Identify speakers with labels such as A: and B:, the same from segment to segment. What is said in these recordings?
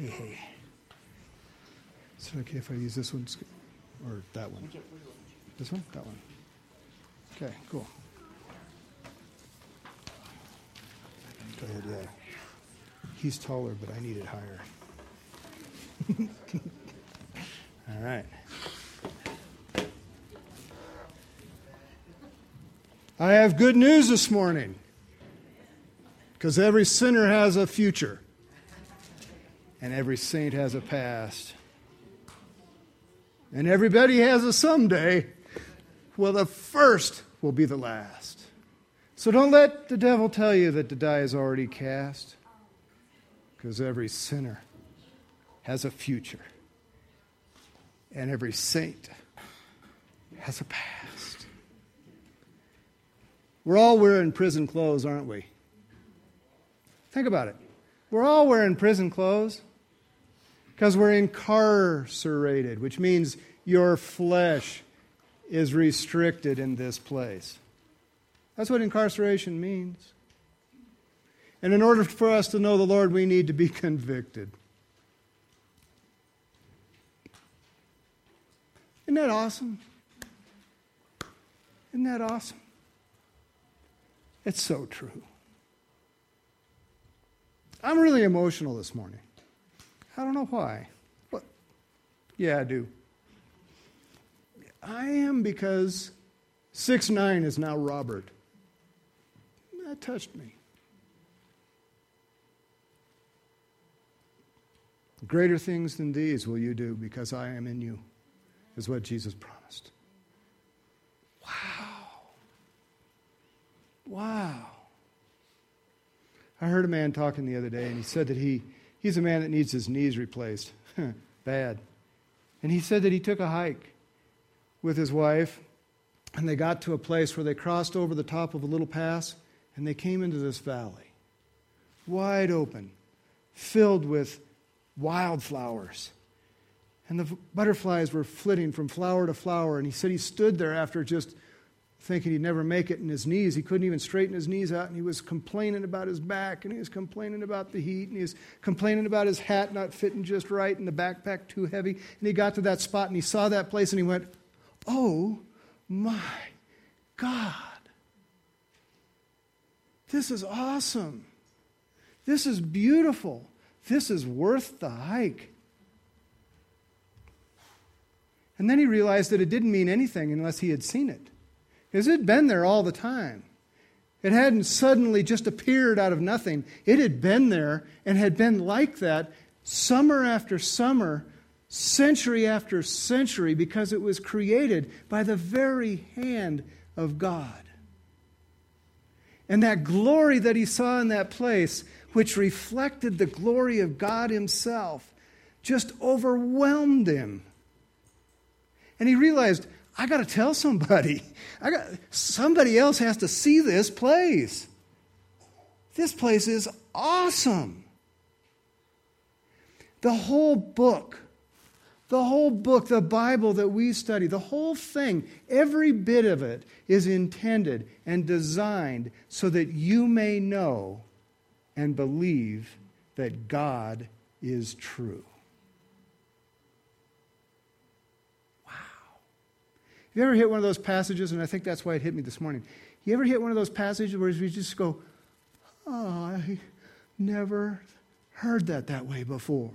A: Hey, hey. Is it okay if I use this one or that one? This one? That one. Okay, cool. Go ahead, yeah. He's taller, but I need it higher. All right. I have good news this morning because every sinner has a future and every saint has a past. And everybody has a someday. Well, the first will be the last. So don't let the devil tell you that the die is already cast, because every sinner has a future, and every saint has a past. We're all wearing prison clothes, aren't we? Think about it. We're all wearing prison clothes because we're incarcerated, which means your flesh is restricted in this place. That's what incarceration means. And in order for us to know the Lord, we need to be convicted. Isn't that awesome? Isn't that awesome? It's so true. I'm really emotional this morning. I don't know why. But yeah, I do. I am because six nine is now Robert. That touched me. Greater things than these will you do because I am in you, is what Jesus promised. Wow. Wow. I heard a man talking the other day, and he said that he, he's a man that needs his knees replaced. Bad. And he said that he took a hike with his wife, and they got to a place where they crossed over the top of a little pass, and they came into this valley. Wide open, filled with wildflowers. And the butterflies were flitting from flower to flower, and he said he stood there after just thinking he'd never make it in his knees. He couldn't even straighten his knees out, and he was complaining about his back, and he was complaining about the heat, and he was complaining about his hat not fitting just right, and the backpack too heavy. And he got to that spot, and he saw that place, and he went, Oh my God. This is awesome. This is beautiful. This is worth the hike. And then he realized that it didn't mean anything unless he had seen it. Because it had been there all the time. It hadn't suddenly just appeared out of nothing. It had been there and had been like that summer after summer, century after century, because it was created by the very hand of God. And that glory that he saw in that place, which reflected the glory of God himself, just overwhelmed him. And he realized, I got to tell somebody. I got somebody else has to see this place. This place is awesome. The whole book, the whole book, the Bible that we study, the whole thing, every bit of it is intended and designed so that you may know and believe that God is true. You ever hit one of those passages, and I think that's why it hit me this morning? You ever hit one of those passages where you just go, oh, I never heard that that way before?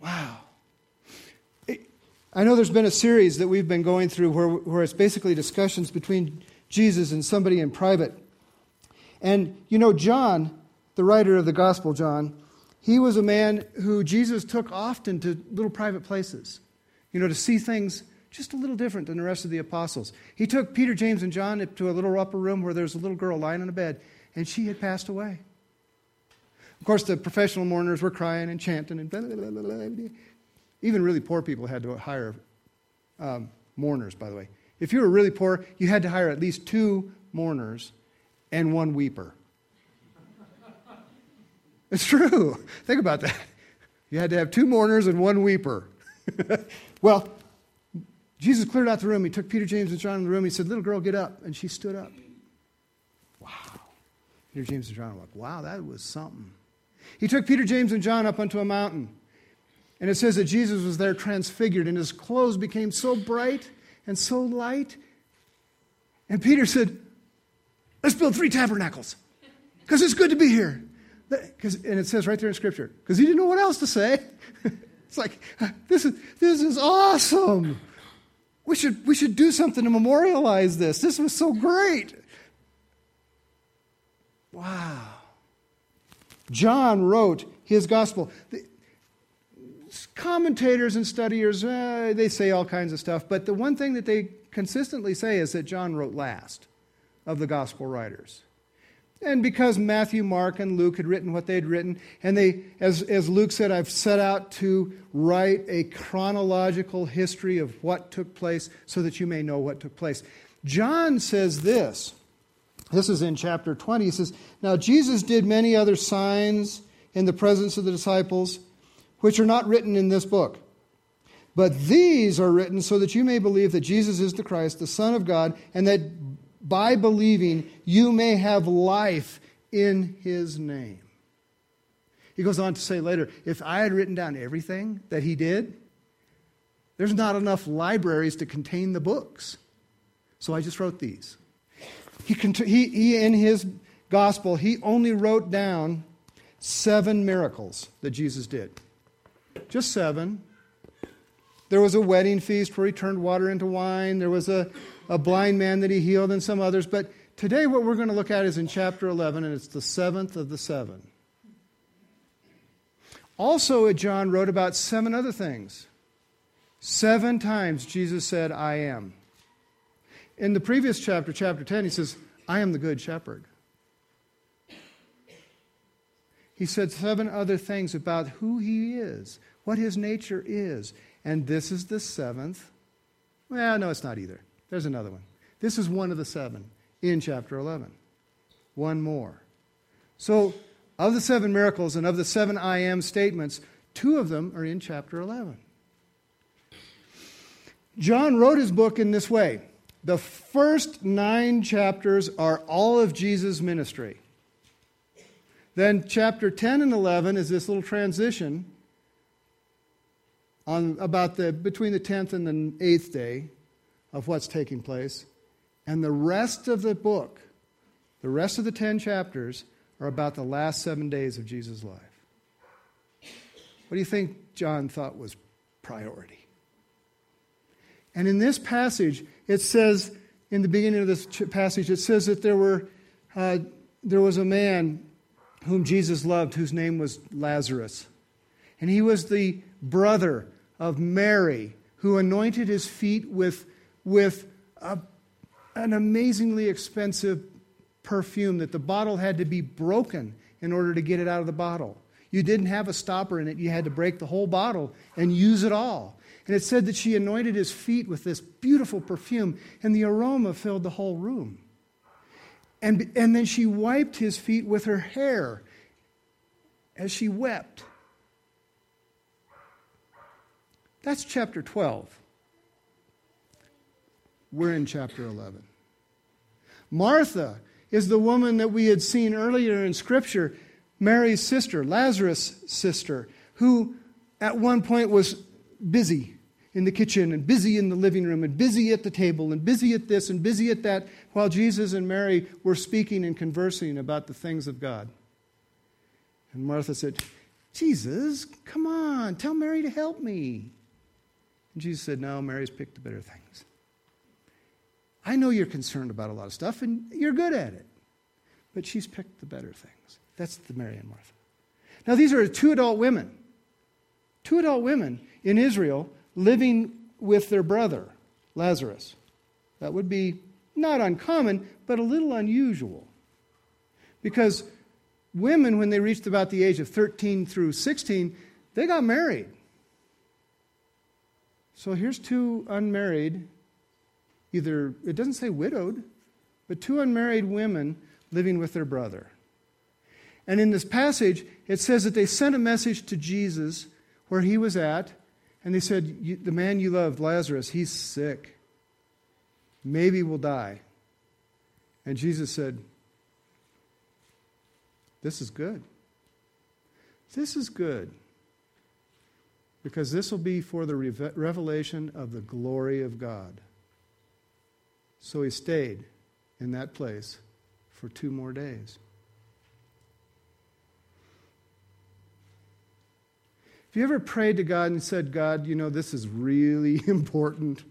A: Wow. I know there's been a series that we've been going through where, where it's basically discussions between Jesus and somebody in private. And you know, John, the writer of the Gospel, John, he was a man who Jesus took often to little private places, you know, to see things just a little different than the rest of the apostles. He took Peter, James, and John to a little upper room where there was a little girl lying on a bed, and she had passed away. Of course, the professional mourners were crying and chanting, and blah, blah, blah, even really poor people had to hire um, mourners, by the way. If you were really poor, you had to hire at least two mourners and one weeper. It's true. Think about that. You had to have two mourners and one weeper. well, Jesus cleared out the room. He took Peter, James, and John in the room. He said, Little girl, get up. And she stood up. Wow. Peter, James, and John were like, Wow, that was something. He took Peter, James, and John up onto a mountain. And it says that Jesus was there transfigured, and his clothes became so bright and so light. And Peter said, Let's build three tabernacles because it's good to be here. And it says right there in Scripture, because he didn't know what else to say. it's like, this is, this is awesome. We should, we should do something to memorialize this. This was so great. Wow. John wrote his gospel. The commentators and studiers, uh, they say all kinds of stuff, but the one thing that they consistently say is that John wrote last of the gospel writers. And because Matthew, Mark, and Luke had written what they'd written, and they, as, as Luke said, I've set out to write a chronological history of what took place so that you may know what took place. John says this. This is in chapter 20. He says, Now Jesus did many other signs in the presence of the disciples, which are not written in this book. But these are written so that you may believe that Jesus is the Christ, the Son of God, and that by believing, you may have life in his name. He goes on to say later if I had written down everything that he did, there's not enough libraries to contain the books. So I just wrote these. He, he, he, in his gospel, he only wrote down seven miracles that Jesus did. Just seven. There was a wedding feast where he turned water into wine. There was a a blind man that he healed, and some others. But today, what we're going to look at is in chapter 11, and it's the seventh of the seven. Also, John wrote about seven other things. Seven times Jesus said, I am. In the previous chapter, chapter 10, he says, I am the good shepherd. He said seven other things about who he is, what his nature is. And this is the seventh. Well, no, it's not either. There's another one. This is one of the seven in chapter 11. One more. So, of the seven miracles and of the seven I am statements, two of them are in chapter 11. John wrote his book in this way the first nine chapters are all of Jesus' ministry. Then, chapter 10 and 11 is this little transition on about the between the 10th and the 8th day of what's taking place. And the rest of the book, the rest of the 10 chapters, are about the last seven days of Jesus' life. What do you think John thought was priority? And in this passage, it says, in the beginning of this passage, it says that there, were, uh, there was a man whom Jesus loved whose name was Lazarus. And he was the brother of Mary, who anointed his feet with with a, an amazingly expensive perfume that the bottle had to be broken in order to get it out of the bottle. You didn't have a stopper in it, you had to break the whole bottle and use it all. And it said that she anointed his feet with this beautiful perfume, and the aroma filled the whole room. And, and then she wiped his feet with her hair as she wept. That's chapter 12. We're in chapter 11. Martha is the woman that we had seen earlier in Scripture, Mary's sister, Lazarus' sister, who at one point was busy in the kitchen and busy in the living room and busy at the table and busy at this and busy at that while Jesus and Mary were speaking and conversing about the things of God. And Martha said, Jesus, come on, tell Mary to help me. And Jesus said, No, Mary's picked the better things. I know you're concerned about a lot of stuff and you're good at it. But she's picked the better things. That's the Mary and Martha. Now, these are two adult women. Two adult women in Israel living with their brother, Lazarus. That would be not uncommon, but a little unusual. Because women, when they reached about the age of 13 through 16, they got married. So here's two unmarried either, it doesn't say widowed, but two unmarried women living with their brother. And in this passage, it says that they sent a message to Jesus where he was at, and they said, The man you loved, Lazarus, he's sick. Maybe will die. And Jesus said, This is good. This is good because this will be for the revelation of the glory of God. So he stayed in that place for two more days. Have you ever prayed to God and said, God, you know, this is really important.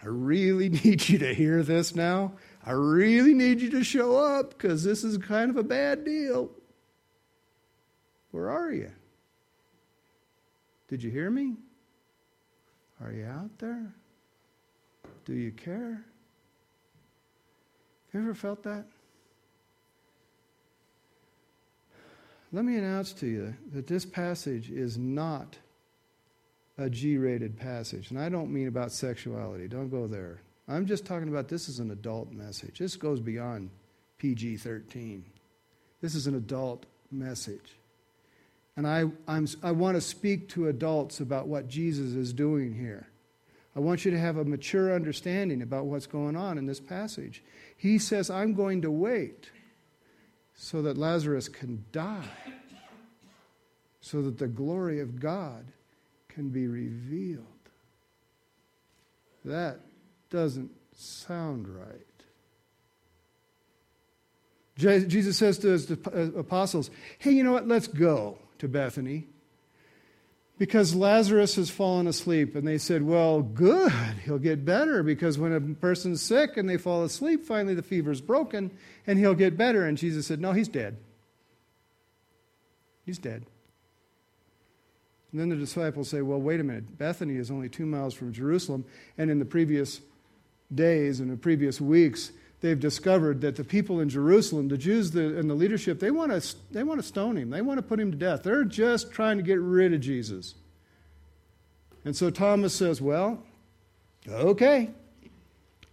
A: I really need you to hear this now. I really need you to show up because this is kind of a bad deal. Where are you? Did you hear me? Are you out there? Do you care? You ever felt that? Let me announce to you that this passage is not a G rated passage. And I don't mean about sexuality, don't go there. I'm just talking about this is an adult message. This goes beyond PG 13. This is an adult message. And I, I'm, I want to speak to adults about what Jesus is doing here. I want you to have a mature understanding about what's going on in this passage. He says, I'm going to wait so that Lazarus can die, so that the glory of God can be revealed. That doesn't sound right. Jesus says to his uh, apostles, Hey, you know what? Let's go to Bethany because Lazarus has fallen asleep. And they said, Well, good, he'll get better because when a person's sick and they fall asleep, finally the fever's broken and he'll get better. And Jesus said, No, he's dead. He's dead. And then the disciples say, Well, wait a minute. Bethany is only two miles from Jerusalem. And in the previous days and the previous weeks, they've discovered that the people in Jerusalem, the Jews and the leadership, they want to they want to stone him. They want to put him to death. They're just trying to get rid of Jesus. And so Thomas says, "Well, okay.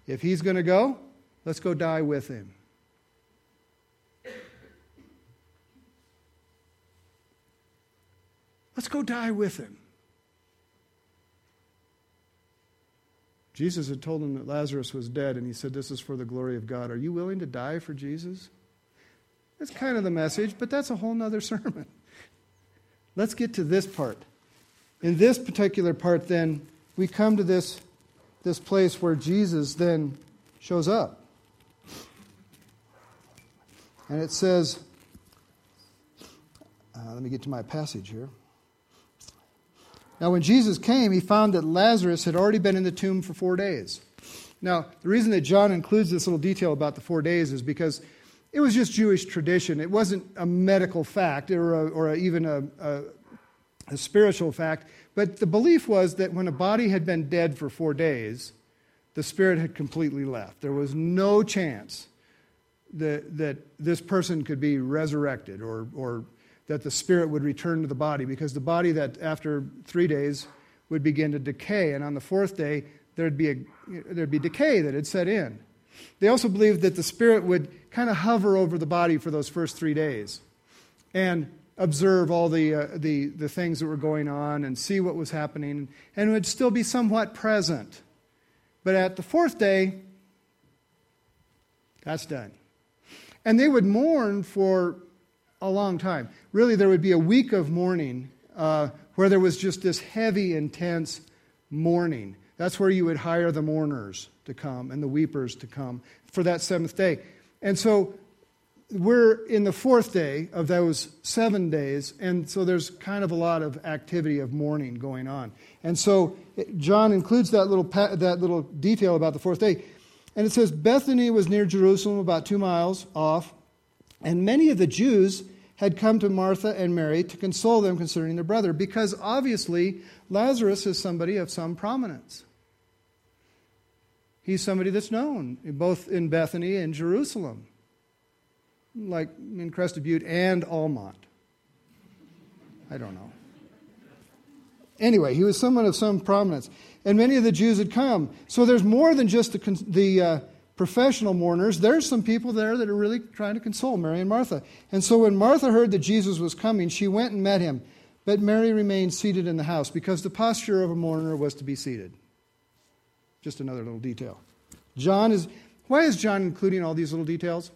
A: If he's going to go, let's go die with him." Let's go die with him. Jesus had told him that Lazarus was dead, and he said, This is for the glory of God. Are you willing to die for Jesus? That's kind of the message, but that's a whole other sermon. Let's get to this part. In this particular part, then, we come to this, this place where Jesus then shows up. And it says, uh, let me get to my passage here. Now, when Jesus came, he found that Lazarus had already been in the tomb for four days. Now, the reason that John includes this little detail about the four days is because it was just Jewish tradition. It wasn't a medical fact or, a, or a, even a, a spiritual fact, but the belief was that when a body had been dead for four days, the spirit had completely left. There was no chance that, that this person could be resurrected or, or that the spirit would return to the body because the body that after three days would begin to decay and on the fourth day there'd be, a, there'd be decay that had set in. They also believed that the spirit would kind of hover over the body for those first three days and observe all the, uh, the, the things that were going on and see what was happening and would still be somewhat present. But at the fourth day that's done. And they would mourn for a long time. Really, there would be a week of mourning uh, where there was just this heavy, intense mourning. That's where you would hire the mourners to come and the weepers to come for that seventh day. And so we're in the fourth day of those seven days, and so there's kind of a lot of activity of mourning going on. And so John includes that little, that little detail about the fourth day. And it says Bethany was near Jerusalem, about two miles off, and many of the Jews had come to Martha and Mary to console them concerning their brother, because obviously Lazarus is somebody of some prominence. He's somebody that's known, both in Bethany and Jerusalem, like in Crested Butte and Almont. I don't know. Anyway, he was someone of some prominence. And many of the Jews had come. So there's more than just the, the uh, professional mourners, there's some people there that are really trying to console Mary and Martha. And so when Martha heard that Jesus was coming, she went and met him. But Mary remained seated in the house because the posture of a mourner was to be seated. Just another little detail. John is, why is John including all these little details?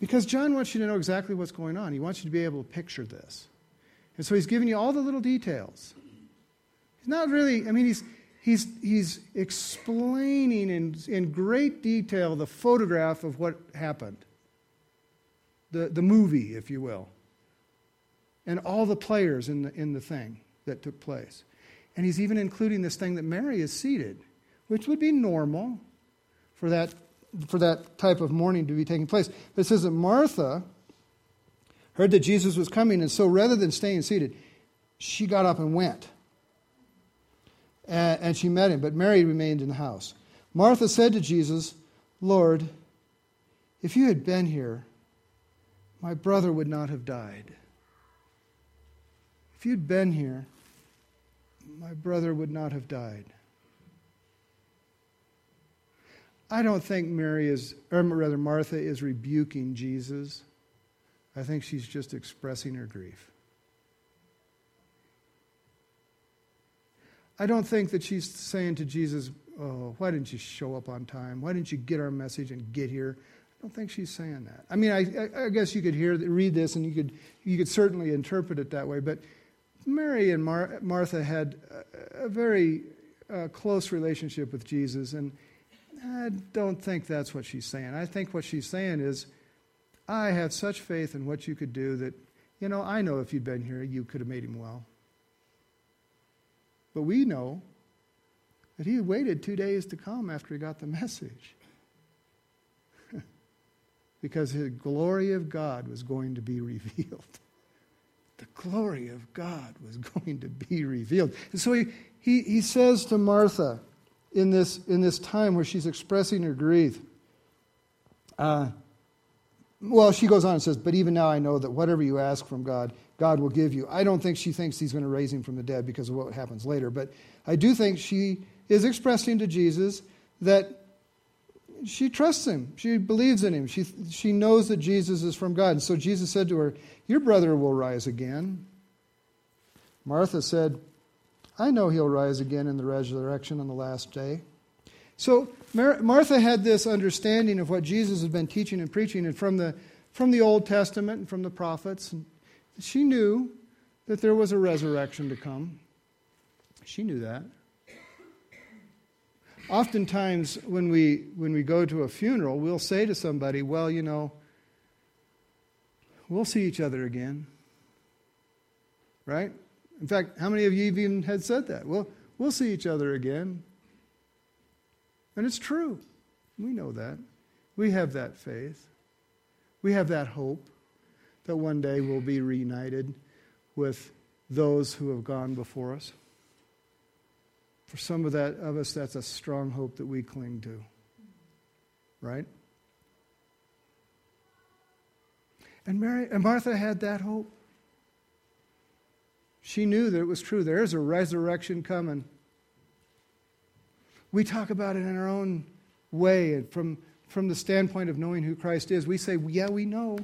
A: Because John wants you to know exactly what's going on. He wants you to be able to picture this. And so he's giving you all the little details. He's not really, I mean, he's, he's, he's explaining in, in great detail the photograph of what happened, the, the movie, if you will, and all the players in the, in the thing that took place. And he's even including this thing that Mary is seated, which would be normal for that, for that type of mourning to be taking place. But it says that Martha heard that Jesus was coming, and so rather than staying seated, she got up and went. And, and she met him, but Mary remained in the house. Martha said to Jesus, Lord, if you had been here, my brother would not have died. If you'd been here, my brother would not have died. I don't think Mary is, or rather, Martha is rebuking Jesus. I think she's just expressing her grief. I don't think that she's saying to Jesus, Oh, why didn't you show up on time? Why didn't you get our message and get here? I don't think she's saying that. I mean, I, I guess you could hear, read this, and you could, you could certainly interpret it that way. But Mary and Mar- Martha had a, a very uh, close relationship with Jesus, and I don't think that's what she's saying. I think what she's saying is, I have such faith in what you could do that, you know, I know if you'd been here, you could have made him well. But we know that he waited two days to come after he got the message. because the glory of God was going to be revealed. The glory of God was going to be revealed. And so he, he, he says to Martha in this, in this time where she's expressing her grief, uh, well, she goes on and says, But even now I know that whatever you ask from God, God will give you. I don't think she thinks he's going to raise him from the dead because of what happens later, but I do think she is expressing to Jesus that she trusts him. She believes in him. She, she knows that Jesus is from God. And so Jesus said to her, Your brother will rise again. Martha said, I know he'll rise again in the resurrection on the last day. So Mar- Martha had this understanding of what Jesus had been teaching and preaching, and from the, from the Old Testament and from the prophets. And she knew that there was a resurrection to come. She knew that. Oftentimes, when we, when we go to a funeral, we'll say to somebody, Well, you know, we'll see each other again. Right? In fact, how many of you even had said that? Well, we'll see each other again. And it's true. We know that. We have that faith. We have that hope that one day we'll be reunited with those who have gone before us. For some of that of us, that's a strong hope that we cling to. Right? And Mary and Martha had that hope. She knew that it was true. There is a resurrection coming. We talk about it in our own way, and from, from the standpoint of knowing who Christ is. We say, yeah, we know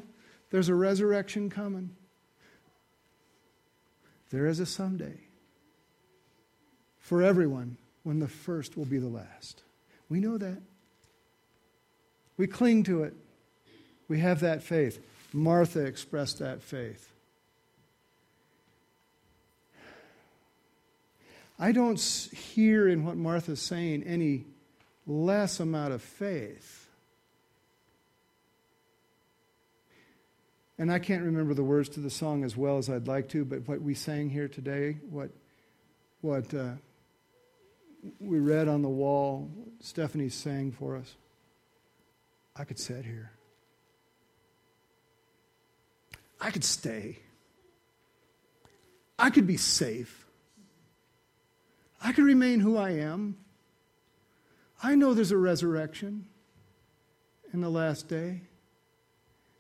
A: there's a resurrection coming. There is a someday for everyone when the first will be the last. We know that. We cling to it. We have that faith. Martha expressed that faith. I don't hear in what Martha's saying any less amount of faith. And I can't remember the words to the song as well as I'd like to, but what we sang here today, what, what uh, we read on the wall, Stephanie sang for us, I could sit here. I could stay. I could be safe. I can remain who I am. I know there's a resurrection in the last day.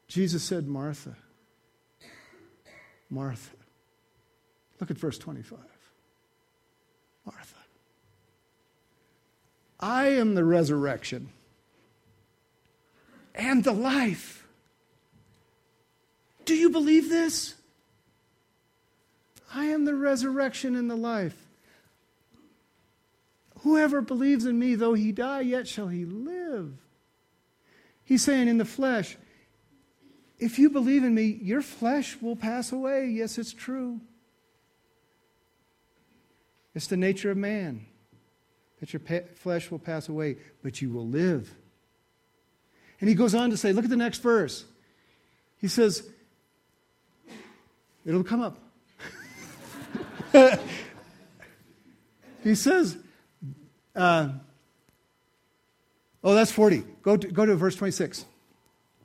A: Jesus said, Martha, Martha. Look at verse 25. Martha. I am the resurrection and the life. Do you believe this? I am the resurrection and the life. Whoever believes in me, though he die, yet shall he live. He's saying in the flesh, if you believe in me, your flesh will pass away. Yes, it's true. It's the nature of man that your pa- flesh will pass away, but you will live. And he goes on to say, look at the next verse. He says, it'll come up. he says, uh, oh, that's 40. Go to, go to verse 26,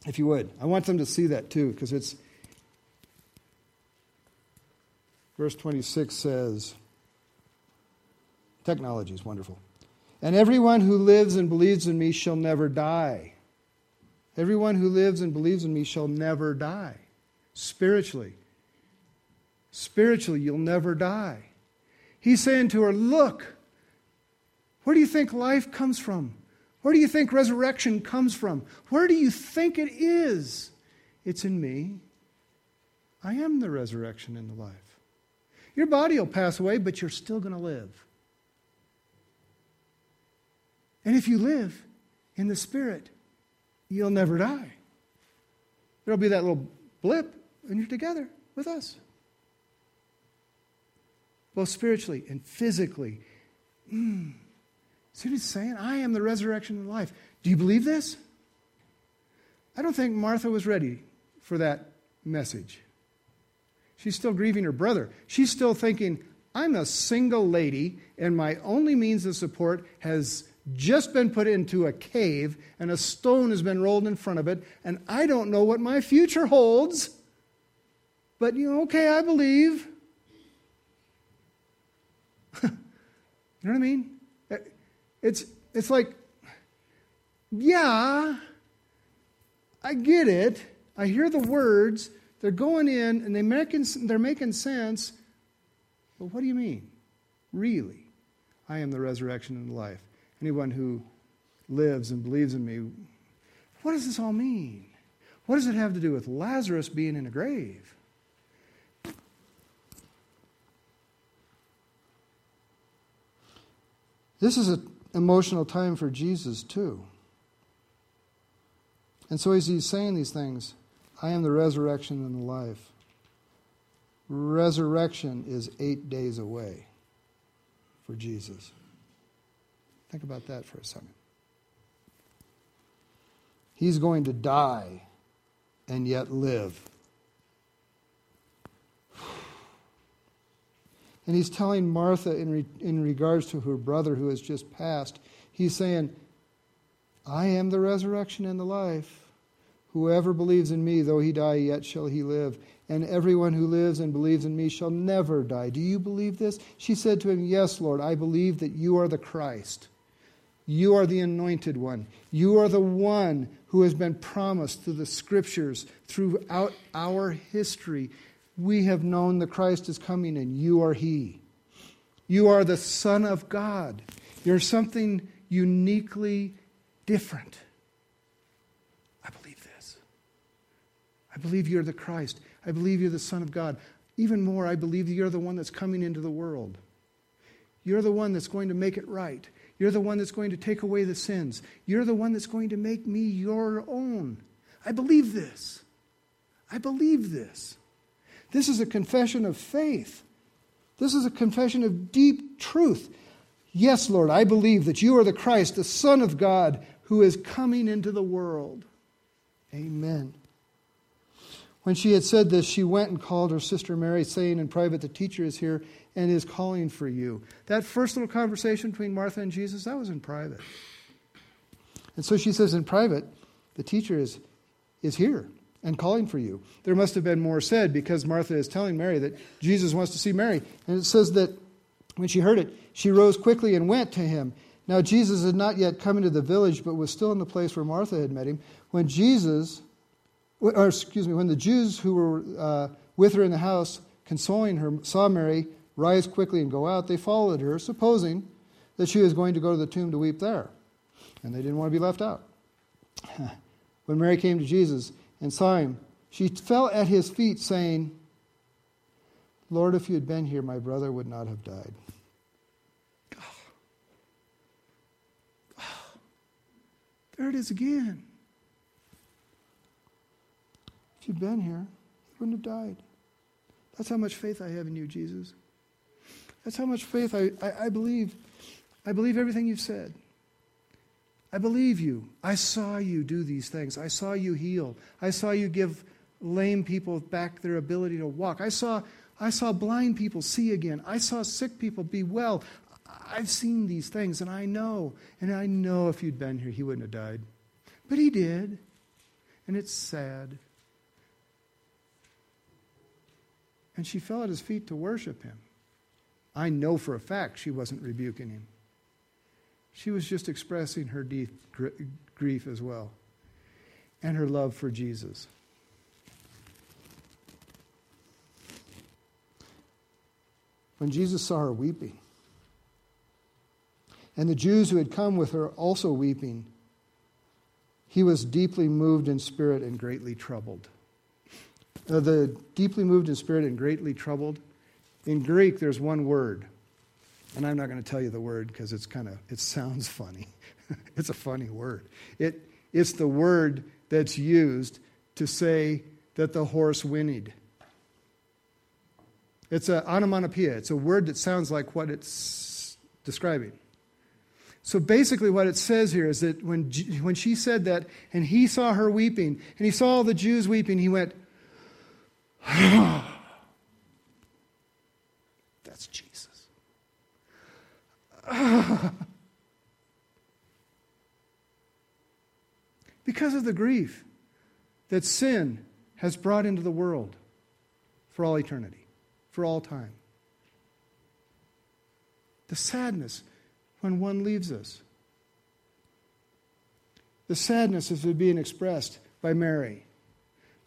A: if you would. I want them to see that too, because it's. Verse 26 says, Technology is wonderful. And everyone who lives and believes in me shall never die. Everyone who lives and believes in me shall never die. Spiritually. Spiritually, you'll never die. He's saying to her, Look, where do you think life comes from? Where do you think resurrection comes from? Where do you think it is? It's in me. I am the resurrection and the life. Your body will pass away, but you're still going to live. And if you live in the Spirit, you'll never die. There'll be that little blip, and you're together with us. Both spiritually and physically. Mm. See what he's saying? I am the resurrection and life. Do you believe this? I don't think Martha was ready for that message. She's still grieving her brother. She's still thinking, I'm a single lady, and my only means of support has just been put into a cave, and a stone has been rolled in front of it, and I don't know what my future holds. But, you know, okay, I believe. you know what I mean? It's, it's like, yeah, I get it. I hear the words. They're going in and they making, they're making sense. But what do you mean? Really? I am the resurrection and the life. Anyone who lives and believes in me. What does this all mean? What does it have to do with Lazarus being in a grave? This is an emotional time for Jesus, too. And so, as he's saying these things, I am the resurrection and the life. Resurrection is eight days away for Jesus. Think about that for a second. He's going to die and yet live. And he's telling Martha in, re, in regards to her brother who has just passed, he's saying, I am the resurrection and the life. Whoever believes in me, though he die, yet shall he live. And everyone who lives and believes in me shall never die. Do you believe this? She said to him, Yes, Lord, I believe that you are the Christ. You are the anointed one. You are the one who has been promised through the scriptures throughout our history. We have known the Christ is coming, and you are He. You are the Son of God. You're something uniquely different. I believe this. I believe you're the Christ. I believe you're the Son of God. Even more, I believe you're the one that's coming into the world. You're the one that's going to make it right. You're the one that's going to take away the sins. You're the one that's going to make me your own. I believe this. I believe this. This is a confession of faith. This is a confession of deep truth. Yes, Lord, I believe that you are the Christ, the Son of God, who is coming into the world. Amen. When she had said this, she went and called her sister Mary, saying in private, The teacher is here and is calling for you. That first little conversation between Martha and Jesus, that was in private. And so she says in private, The teacher is, is here and calling for you. There must have been more said because Martha is telling Mary that Jesus wants to see Mary. And it says that when she heard it, she rose quickly and went to him. Now, Jesus had not yet come into the village, but was still in the place where Martha had met him. When Jesus or excuse me, when the Jews who were uh, with her in the house, consoling her, saw Mary rise quickly and go out, they followed her, supposing that she was going to go to the tomb to weep there. And they didn't want to be left out. when Mary came to Jesus and saw him, she fell at his feet, saying, Lord, if you had been here, my brother would not have died. There it is again. If you'd been here, he wouldn't have died. That's how much faith I have in you, Jesus. That's how much faith I, I, I believe. I believe everything you've said. I believe you. I saw you do these things. I saw you heal. I saw you give lame people back their ability to walk. I saw, I saw blind people see again. I saw sick people be well. I've seen these things, and I know. And I know if you'd been here, he wouldn't have died. But he did. And it's sad. And she fell at his feet to worship him. I know for a fact she wasn't rebuking him. She was just expressing her deep grief as well and her love for Jesus. When Jesus saw her weeping, and the Jews who had come with her also weeping, he was deeply moved in spirit and greatly troubled. Uh, the deeply moved in spirit and greatly troubled, in Greek, there's one word and I'm not going to tell you the word because it's kind of it sounds funny. it's a funny word. It, it's the word that's used to say that the horse whinnied. It's an onomatopoeia. It's a word that sounds like what it's describing. So basically, what it says here is that when, when she said that, and he saw her weeping, and he saw all the Jews weeping, he went, ah That's Jesus. because of the grief that sin has brought into the world for all eternity, for all time. The sadness when one leaves us. The sadness is being expressed by Mary.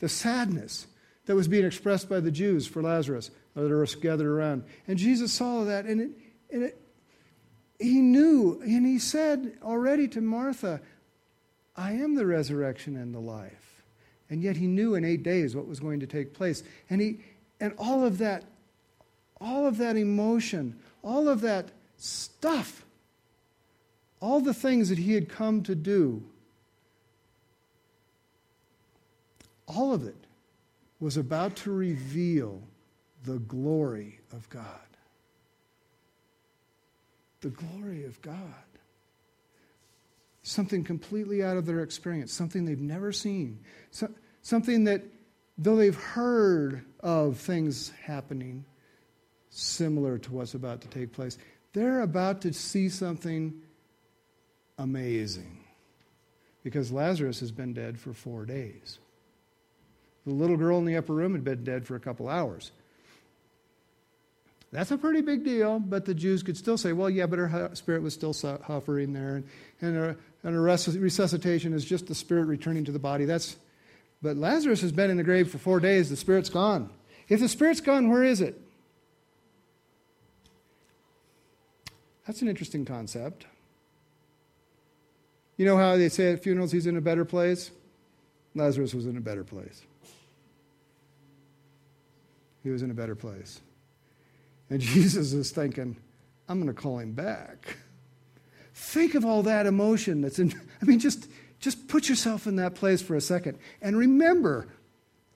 A: The sadness that was being expressed by the Jews for Lazarus that were gathered around. And Jesus saw that, and it, and it he knew, and he said already to Martha, I am the resurrection and the life. And yet he knew in eight days what was going to take place. And, he, and all of that, all of that emotion, all of that stuff, all the things that he had come to do, all of it was about to reveal the glory of God the glory of God. Something completely out of their experience, something they've never seen, so, something that, though they've heard of things happening similar to what's about to take place, they're about to see something amazing. Because Lazarus has been dead for four days. The little girl in the upper room had been dead for a couple hours. That's a pretty big deal, but the Jews could still say, well, yeah, but her spirit was still hovering there. And, and a resuscitation is just the spirit returning to the body. That's, but Lazarus has been in the grave for four days. The spirit's gone. If the spirit's gone, where is it? That's an interesting concept. You know how they say at funerals he's in a better place? Lazarus was in a better place. He was in a better place. And Jesus is thinking, I'm going to call him back. Think of all that emotion that's in, I mean, just, just put yourself in that place for a second. And remember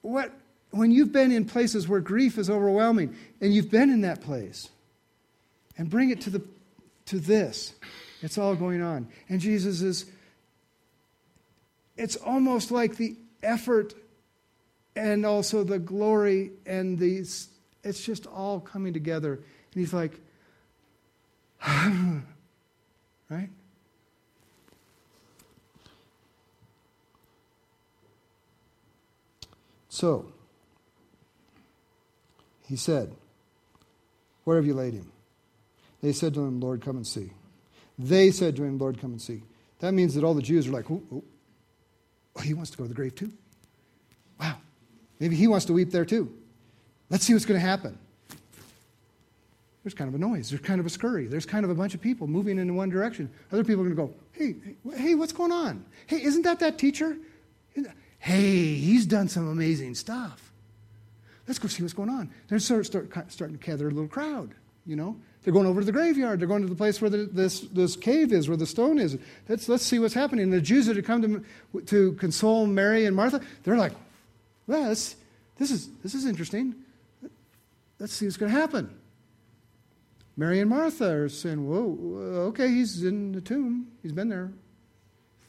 A: what, when you've been in places where grief is overwhelming and you've been in that place, and bring it to, the, to this. It's all going on. And Jesus is, it's almost like the effort and also the glory and the it's just all coming together. And he's like, right? So, he said, Where have you laid him? They said to him, Lord, come and see. They said to him, Lord, come and see. That means that all the Jews are like, oh, oh, oh he wants to go to the grave too? Wow. Maybe he wants to weep there too. Let's see what's going to happen. There's kind of a noise. There's kind of a scurry. There's kind of a bunch of people moving in one direction. Other people are going to go, hey, hey, what's going on? Hey, isn't that that teacher? Hey, he's done some amazing stuff. Let's go see what's going on. They're start, start, starting to gather a little crowd, you know. They're going over to the graveyard. They're going to the place where the, this, this cave is, where the stone is. Let's, let's see what's happening. And the Jews that had come to, to console Mary and Martha, they're like, well, this, this, is, this is interesting. Let's see what's going to happen. Mary and Martha are saying, Whoa, okay, he's in the tomb. He's been there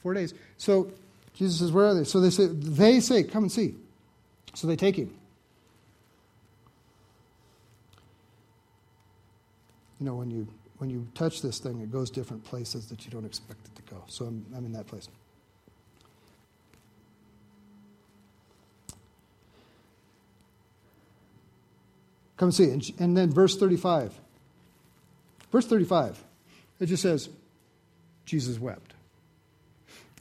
A: four days. So Jesus says, Where are they? So they say, they say, Come and see. So they take him. You know, when you when you touch this thing, it goes different places that you don't expect it to go. So I'm, I'm in that place. Come see. And, and then verse 35. Verse 35, it just says, Jesus wept.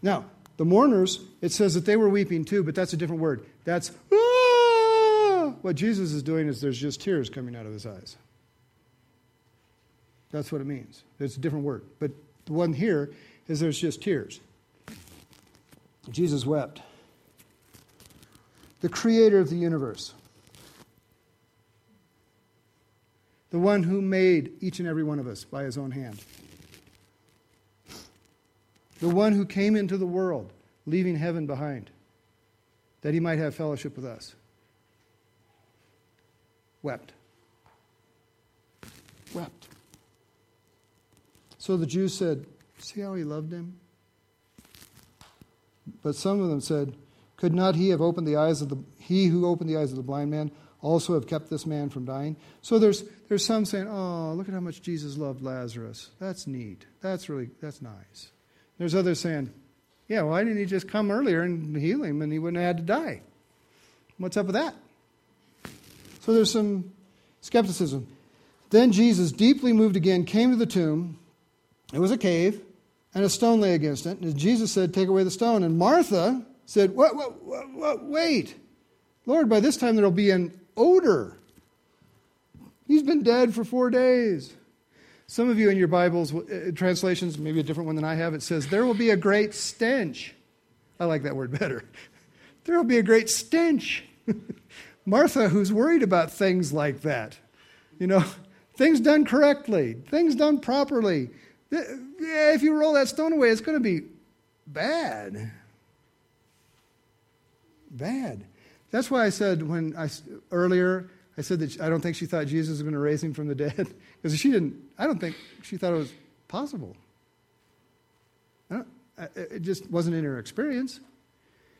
A: Now, the mourners, it says that they were weeping too, but that's a different word. That's, ah! what Jesus is doing is there's just tears coming out of his eyes. That's what it means. It's a different word. But the one here is there's just tears. Jesus wept. The creator of the universe, the one who made each and every one of us by his own hand, the one who came into the world, leaving heaven behind, that he might have fellowship with us, wept. Wept. So the Jews said, See how he loved him? But some of them said, Could not he have opened the eyes of the he who opened the eyes of the blind man also have kept this man from dying? So there's there's some saying, Oh, look at how much Jesus loved Lazarus. That's neat. That's really that's nice. There's others saying, Yeah, why didn't he just come earlier and heal him and he wouldn't have had to die? What's up with that? So there's some skepticism. Then Jesus, deeply moved again, came to the tomb. It was a cave, and a stone lay against it. And Jesus said, Take away the stone. And Martha said, What, what, what, wait. Lord, by this time there will be an odor. He's been dead for four days. Some of you in your Bibles, uh, translations, maybe a different one than I have, it says, There will be a great stench. I like that word better. There will be a great stench. Martha, who's worried about things like that, you know, things done correctly, things done properly, if you roll that stone away, it's going to be bad. Bad. That's why I said when I earlier I said that I don't think she thought Jesus was going to raise him from the dead because she didn't. I don't think she thought it was possible. it just wasn't in her experience.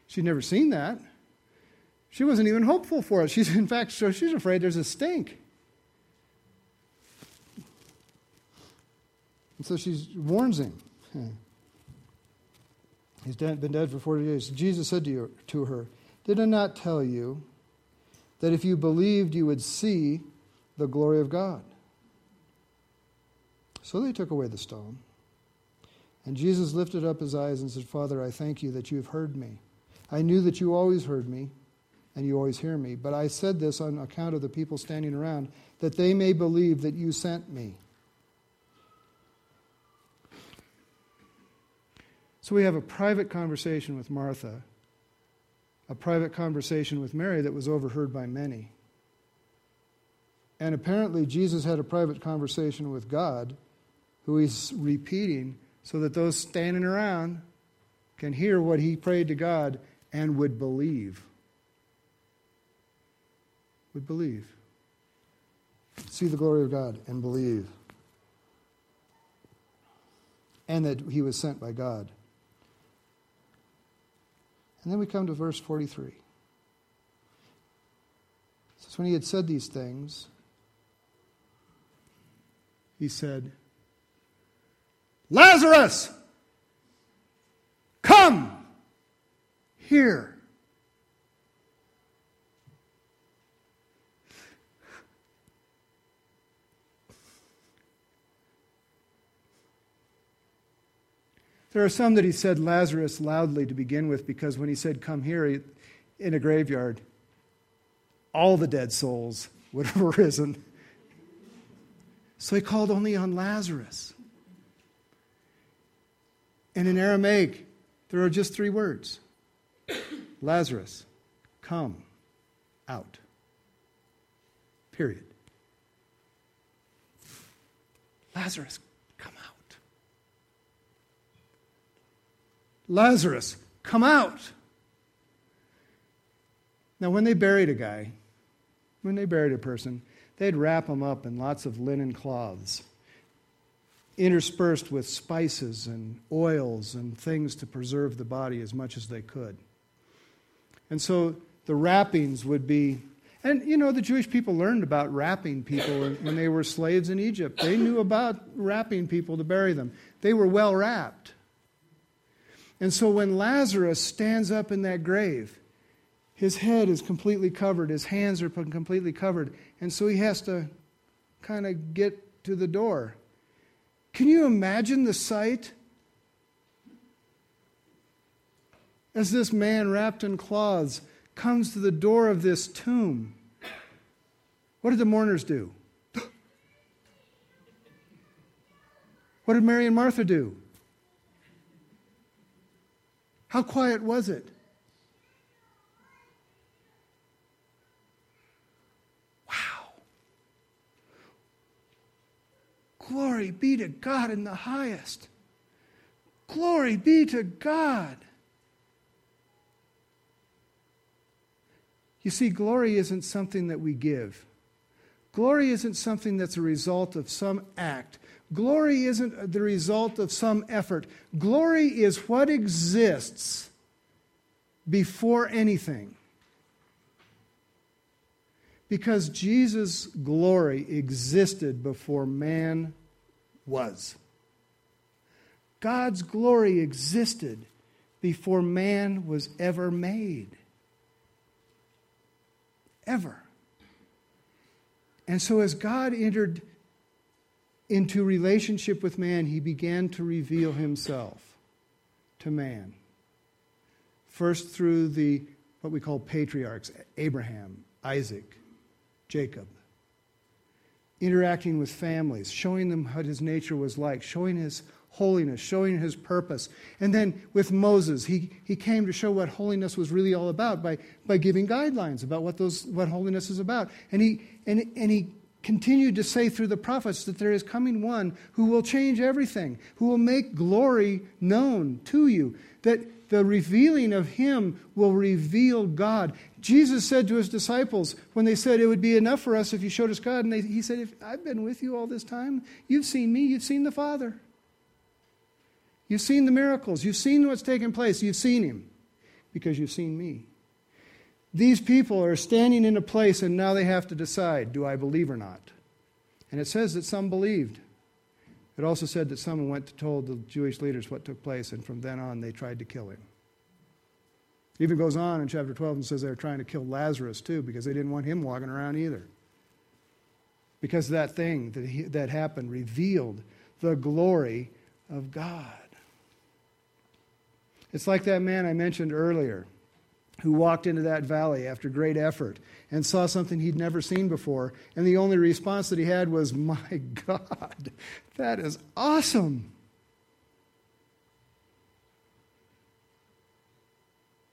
A: She'd never seen that. She wasn't even hopeful for it. She's in fact so she's afraid there's a stink. And so she warns him. He's been dead for 40 days. Jesus said to her, Did I not tell you that if you believed, you would see the glory of God? So they took away the stone. And Jesus lifted up his eyes and said, Father, I thank you that you have heard me. I knew that you always heard me and you always hear me, but I said this on account of the people standing around, that they may believe that you sent me. So we have a private conversation with Martha, a private conversation with Mary that was overheard by many. And apparently, Jesus had a private conversation with God, who he's repeating so that those standing around can hear what he prayed to God and would believe. Would believe. See the glory of God and believe. And that he was sent by God. And then we come to verse 43. It says, When he had said these things, he said, Lazarus, come here. There are some that he said Lazarus loudly to begin with because when he said, Come here in a graveyard, all the dead souls would have arisen. So he called only on Lazarus. And in Aramaic, there are just three words Lazarus, come out. Period. Lazarus, Lazarus, come out. Now, when they buried a guy, when they buried a person, they'd wrap them up in lots of linen cloths, interspersed with spices and oils and things to preserve the body as much as they could. And so the wrappings would be and you know, the Jewish people learned about wrapping people when they were slaves in Egypt. They knew about wrapping people to bury them, they were well wrapped. And so when Lazarus stands up in that grave, his head is completely covered, his hands are completely covered, and so he has to kind of get to the door. Can you imagine the sight? As this man wrapped in cloths comes to the door of this tomb. What did the mourners do? What did Mary and Martha do? How quiet was it? Wow. Glory be to God in the highest. Glory be to God. You see, glory isn't something that we give. Glory isn't something that's a result of some act. Glory isn't the result of some effort. Glory is what exists before anything. Because Jesus' glory existed before man was. God's glory existed before man was ever made ever. And so, as God entered into relationship with man, he began to reveal himself to man. First, through the what we call patriarchs Abraham, Isaac, Jacob. Interacting with families, showing them what his nature was like, showing his holiness, showing his purpose. And then with Moses, he, he came to show what holiness was really all about by, by giving guidelines about what, those, what holiness is about. And he, and, and he continued to say through the prophets that there is coming one who will change everything, who will make glory known to you, that the revealing of him will reveal God. Jesus said to his disciples when they said, It would be enough for us if you showed us God. And they, he said, if I've been with you all this time. You've seen me, you've seen the Father. You've seen the miracles. You've seen what's taken place. You've seen him because you've seen me. These people are standing in a place and now they have to decide do I believe or not? And it says that some believed. It also said that someone went to told the Jewish leaders what took place, and from then on they tried to kill him. It even goes on in chapter 12 and says they were trying to kill Lazarus too because they didn't want him walking around either. Because that thing that, he, that happened revealed the glory of God. It's like that man I mentioned earlier who walked into that valley after great effort and saw something he'd never seen before. And the only response that he had was, My God, that is awesome.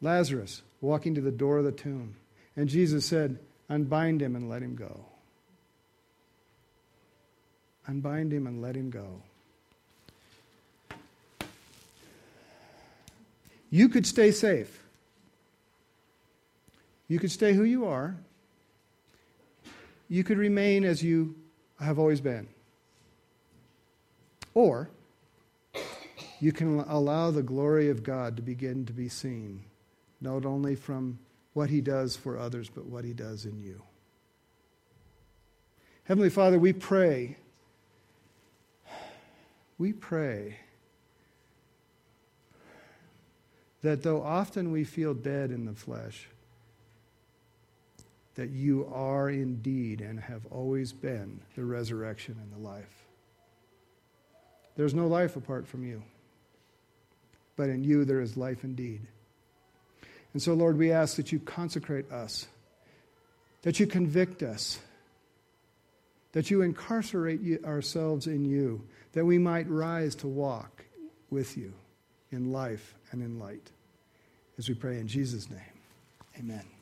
A: Lazarus walking to the door of the tomb. And Jesus said, Unbind him and let him go. Unbind him and let him go. You could stay safe. You could stay who you are. You could remain as you have always been. Or you can allow the glory of God to begin to be seen, not only from what He does for others, but what He does in you. Heavenly Father, we pray. We pray that though often we feel dead in the flesh, that you are indeed and have always been the resurrection and the life. There's no life apart from you, but in you there is life indeed. And so, Lord, we ask that you consecrate us, that you convict us, that you incarcerate ourselves in you, that we might rise to walk with you in life and in light. As we pray in Jesus' name, amen.